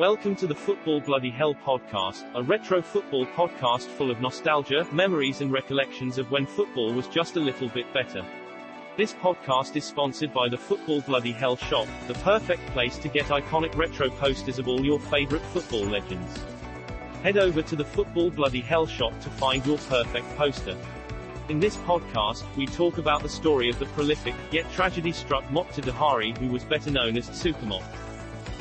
Welcome to the Football Bloody Hell podcast, a retro football podcast full of nostalgia, memories and recollections of when football was just a little bit better. This podcast is sponsored by the Football Bloody Hell shop, the perfect place to get iconic retro posters of all your favorite football legends. Head over to the Football Bloody Hell shop to find your perfect poster. In this podcast, we talk about the story of the prolific, yet tragedy-struck Mokhtar Dahari who was better known as Supermokh.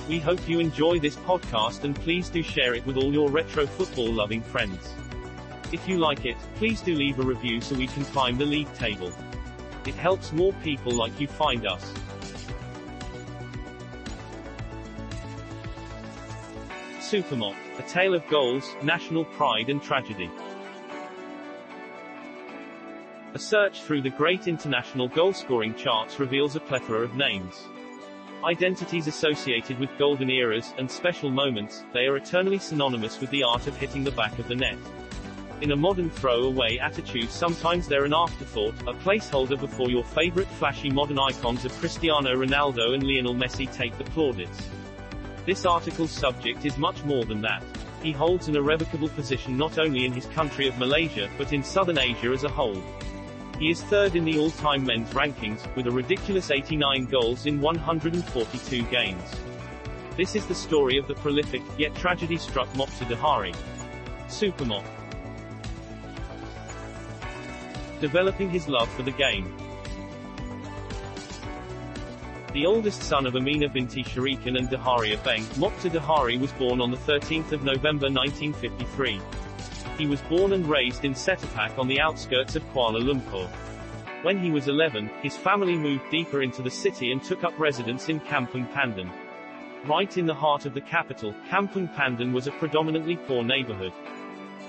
We hope you enjoy this podcast and please do share it with all your retro football loving friends. If you like it, please do leave a review so we can climb the league table. It helps more people like you find us. Supermokh, a tale of goals, national pride and tragedy. A search through the great international goal-scoring charts reveals a plethora of names. Identities associated with golden eras, and special moments, they are eternally synonymous with the art of hitting the back of the net. In a modern throw-away attitude sometimes they're an afterthought, a placeholder before your favorite flashy modern icons of Cristiano Ronaldo and Lionel Messi take the plaudits. This article's subject is much more than that. He holds an irrevocable position not only in his country of Malaysia, but in southern Asia as a whole. He is third in the all-time men's rankings, with a ridiculous 89 goals in 142 games. This is the story of the prolific, yet tragedy-struck Mokhtar Dahari. Supermokh. Developing his love for the game. The oldest son of Amina Binti Sharikan and Dahari Abeng, Mokhtar Dahari was born on the 13th of November 1953. He was born and raised in Setapak on the outskirts of Kuala Lumpur. When he was 11, his family moved deeper into the city and took up residence in Kampung Pandan. Right in the heart of the capital, Kampung Pandan was a predominantly poor neighborhood.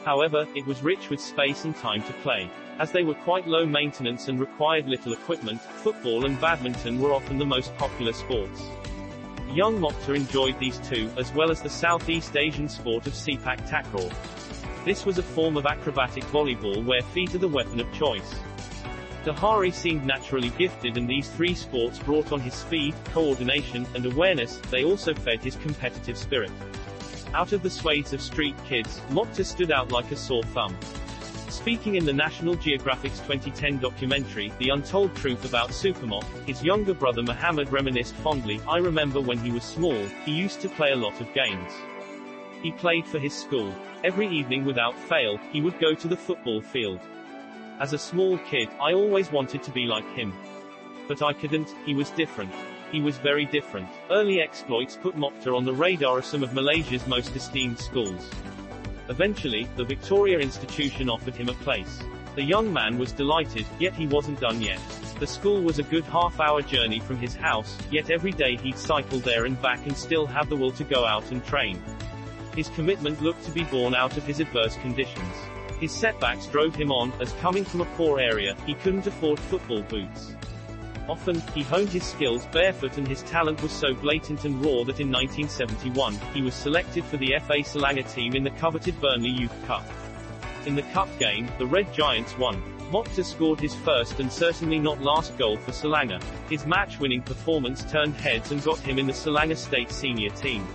However, it was rich with space and time to play. As they were quite low maintenance and required little equipment, football and badminton were often the most popular sports. Young Mokhtar enjoyed these two, as well as the Southeast Asian sport of sepak takraw. This was a form of acrobatic volleyball where feet are the weapon of choice. Dahari seemed naturally gifted and these three sports brought on his speed, coordination, and awareness, they also fed his competitive spirit. Out of the swathes of street kids, Mokhtar stood out like a sore thumb. Speaking in the National Geographic's 2010 documentary, The Untold Truth About Supermokh, his younger brother Muhammad reminisced fondly, I remember when he was small, he used to play a lot of games. He played for his school. Every evening without fail, he would go to the football field. As a small kid, I always wanted to be like him. But I couldn't, he was different. He was very different. Early exploits put Mokhtar on the radar of some of Malaysia's most esteemed schools. Eventually, the Victoria Institution offered him a place. The young man was delighted, yet he wasn't done yet. The school was a good half-hour journey from his house, yet every day he'd cycle there and back and still have the will to go out and train. His commitment looked to be born out of his adverse conditions. His setbacks drove him on, as coming from a poor area, he couldn't afford football boots. Often, he honed his skills barefoot and his talent was so blatant and raw that in 1971, he was selected for the FA Selangor team in the coveted Burnley Youth Cup. In the cup game, the Red Giants won. Mokhtar scored his first and certainly not last goal for Selangor. His match-winning performance turned heads and got him in the Selangor State senior team.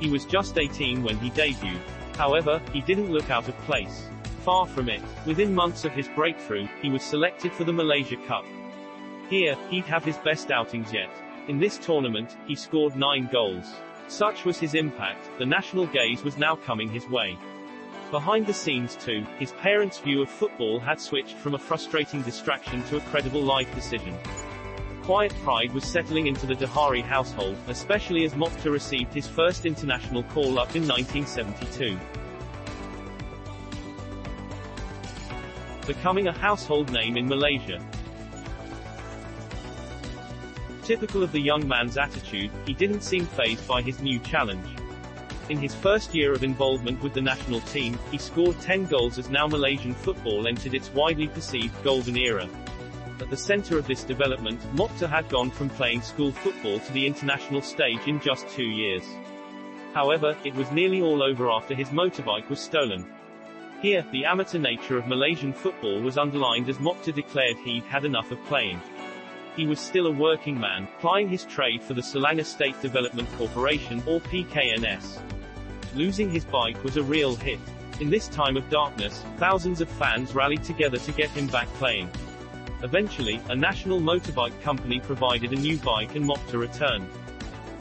He was just 18 when he debuted. However, he didn't look out of place. Far from it. Within months of his breakthrough, he was selected for the Malaysia Cup. Here, he'd have his best outings yet. In this tournament, he scored nine goals. Such was his impact, the national gaze was now coming his way. Behind the scenes too, his parents' view of football had switched from a frustrating distraction to a credible life decision. Quiet pride was settling into the Dahari household, especially as Mokhtar received his first international call-up in 1972. Becoming a household name in Malaysia. Typical of the young man's attitude, he didn't seem fazed by his new challenge. In his first year of involvement with the national team, he scored 10 goals as now Malaysian football entered its widely perceived golden era. At the center of this development, Mokhtar had gone from playing school football to the international stage in just two years. However, it was nearly all over after his motorbike was stolen. Here, the amateur nature of Malaysian football was underlined as Mokhtar declared he'd had enough of playing. He was still a working man, plying his trade for the Selangor State Development Corporation, or PKNS. Losing his bike was a real hit. In this time of darkness, thousands of fans rallied together to get him back playing. Eventually, a national motorbike company provided a new bike and Mokhtar returned.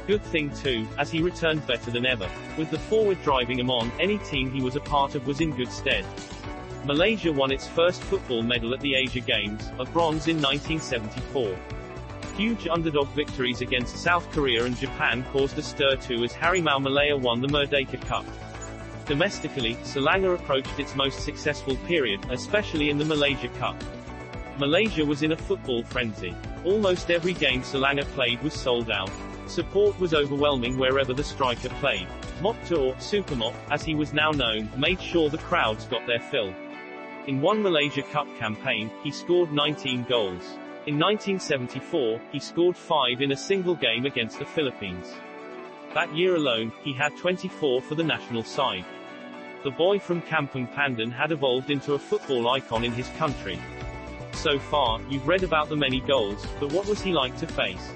Good thing too, as he returned better than ever. With the forward driving him on, any team he was a part of was in good stead. Malaysia won its first football medal at the Asia Games, a bronze in 1974. Huge underdog victories against South Korea and Japan caused a stir too as Harimau Malaya won the Merdeka Cup. Domestically, Selangor approached its most successful period, especially in the Malaysia Cup. Malaysia was in a football frenzy. Almost every game Selangor played was sold out. Support was overwhelming wherever the striker played. Mokhtar, or Supermokh, as he was now known, made sure the crowds got their fill. In one Malaysia Cup campaign, he scored 19 goals. In 1974, he scored 5 in a single game against the Philippines. That year alone, he had 24 for the national side. The boy from Kampung Pandan had evolved into a football icon in his country. So far, you've read about the many goals, but what was he like to face?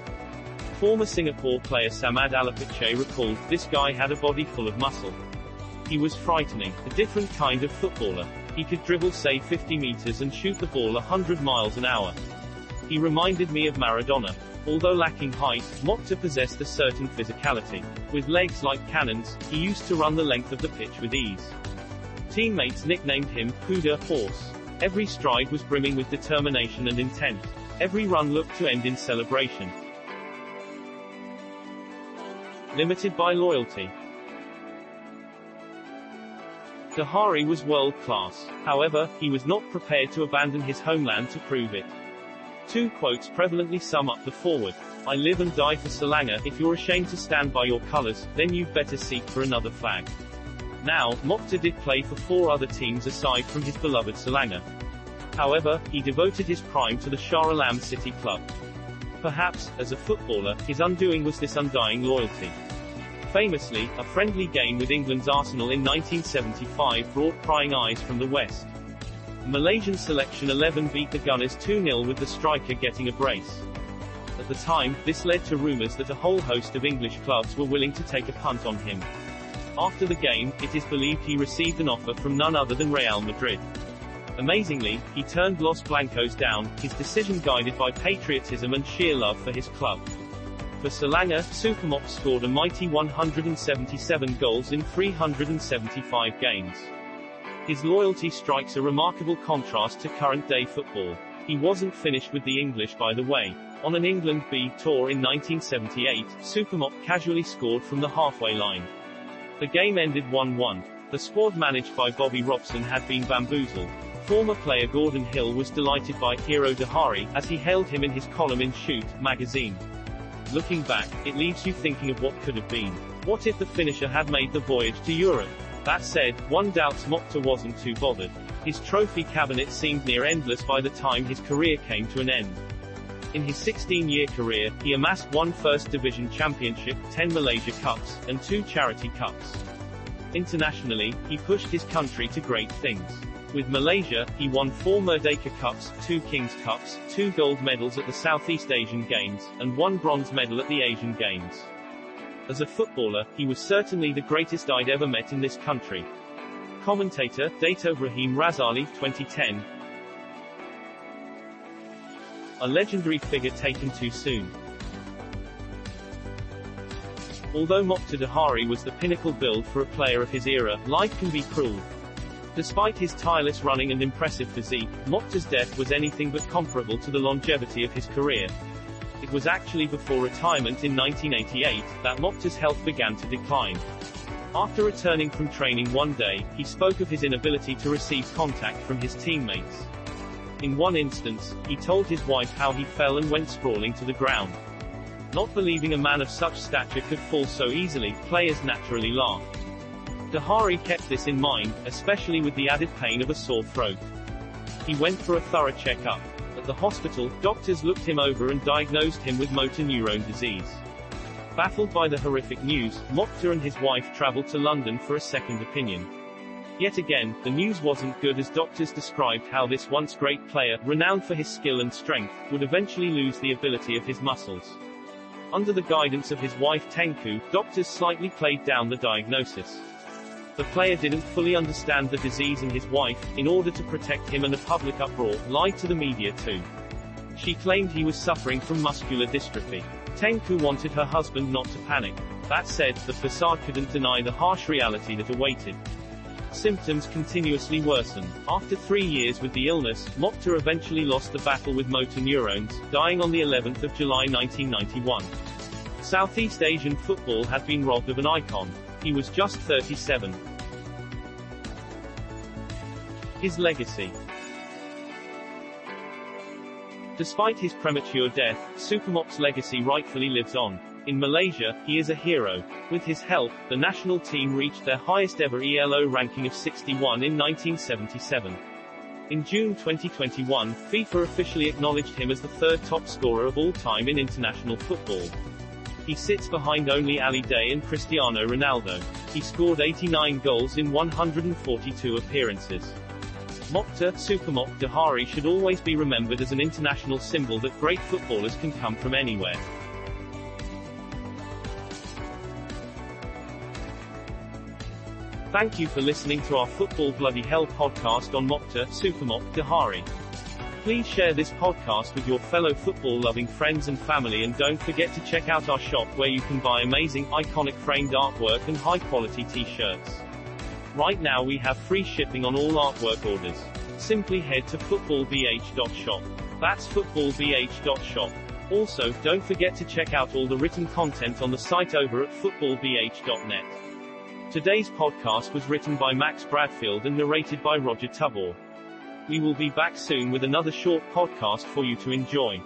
Former Singapore player Samad Allapitchay recalled, this guy had a body full of muscle. He was frightening, a different kind of footballer. He could dribble say 50 meters and shoot the ball 100 miles an hour. He reminded me of Maradona. Although lacking height, Mokhtar possessed a certain physicality. With legs like cannons, he used to run the length of the pitch with ease. Teammates nicknamed him Kuda Horse. Every stride was brimming with determination and intent. Every run looked to end in celebration limited by loyalty. Dahari was world class. However, he was not prepared to abandon his homeland to prove it. Two quotes prevalently sum up the forward. I live and die for Selangor, if you're ashamed to stand by your colors, then you'd better seek for another flag. Now, Mokhtar did play for four other teams aside from his beloved Selangor. However, he devoted his prime to the Shah Alam City Club. Perhaps, as a footballer, his undoing was this undying loyalty. Famously, a friendly game with England's Arsenal in 1975 brought prying eyes from the West. Malaysian selection 11 beat the Gunners 2-0 with the striker getting a brace. At the time, this led to rumours that a whole host of English clubs were willing to take a punt on him. After the game, it is believed he received an offer from none other than Real Madrid. Amazingly, he turned Los Blancos down, his decision guided by patriotism and sheer love for his club. For Selangor, Supermokh scored a mighty 177 goals in 375 games. His loyalty strikes a remarkable contrast to current-day football. He wasn't finished with the English by the way. On an England B tour in 1978, Supermokh casually scored from the halfway line. The game ended 1-1. The squad managed by Bobby Robson had been bamboozled. Former player Gordon Hill was delighted by hero Dahari, as he hailed him in his column in Shoot magazine. Looking back, it leaves you thinking of what could have been. What if the finisher had made the voyage to Europe? That said, one doubts Mokhtar wasn't too bothered. His trophy cabinet seemed near endless by the time his career came to an end. In his 16-year career, he amassed one First Division championship, 10 Malaysia Cups, and two Charity Cups. Internationally, he pushed his country to great things. With Malaysia, he won four Merdeka Cups, two Kings Cups, two gold medals at the Southeast Asian Games, and one bronze medal at the Asian Games. As a footballer, he was certainly the greatest I'd ever met in this country. Commentator, Dato Rahim Razali, 2010. A legendary figure taken too soon. Although Mokhtar Dahari was the pinnacle build for a player of his era, life can be cruel. Despite his tireless running and impressive physique, Mokhtar's death was anything but comparable to the longevity of his career. It was actually before retirement in 1988 that Mokhtar's health began to decline. After returning from training one day, he spoke of his inability to receive contact from his teammates. In one instance, he told his wife how he fell and went sprawling to the ground. Not believing a man of such stature could fall so easily, players naturally laughed. Dahari kept this in mind, especially with the added pain of a sore throat. He went for a thorough checkup. At the hospital, doctors looked him over and diagnosed him with motor neurone disease. Baffled by the horrific news, Mokhtar and his wife traveled to London for a second opinion. Yet again, the news wasn't good as doctors described how this once great player, renowned for his skill and strength, would eventually lose the ability of his muscles. Under the guidance of his wife Tengku, doctors slightly played down the diagnosis. The player didn't fully understand the disease and his wife, in order to protect him and the public uproar, lied to the media too. She claimed he was suffering from muscular dystrophy. Tengku wanted her husband not to panic. That said, the facade couldn't deny the harsh reality that awaited. Symptoms continuously worsened. After three years with the illness, Mokhtar eventually lost the battle with motor neurons, dying on the 11th of July 1991. Southeast Asian football had been robbed of an icon. He was just 37. His legacy. Despite his premature death, Supermokh's legacy rightfully lives on. In Malaysia, he is a hero. With his help, the national team reached their highest ever ELO ranking of 61 in 1977. In June 2021, FIFA officially acknowledged him as the third top scorer of all time in international football. He sits behind only Ali Daei and Cristiano Ronaldo. He scored 89 goals in 142 appearances. Mokhtar Supermokh Dahari should always be remembered as an international symbol that great footballers can come from anywhere. Thank you for listening to our Football Bloody Hell podcast on Mokhtar Supermokh Dahari. Please share this podcast with your fellow football-loving friends and family and don't forget to check out our shop where you can buy amazing, iconic framed artwork and high-quality t-shirts. Right now we have free shipping on all artwork orders. Simply head to footballbh.shop. That's footballbh.shop. Also, don't forget to check out all the written content on the site over at footballbh.net. Today's podcast was written by Max Bradfield and narrated by Roger T'Obor. We will be back soon with another short podcast for you to enjoy.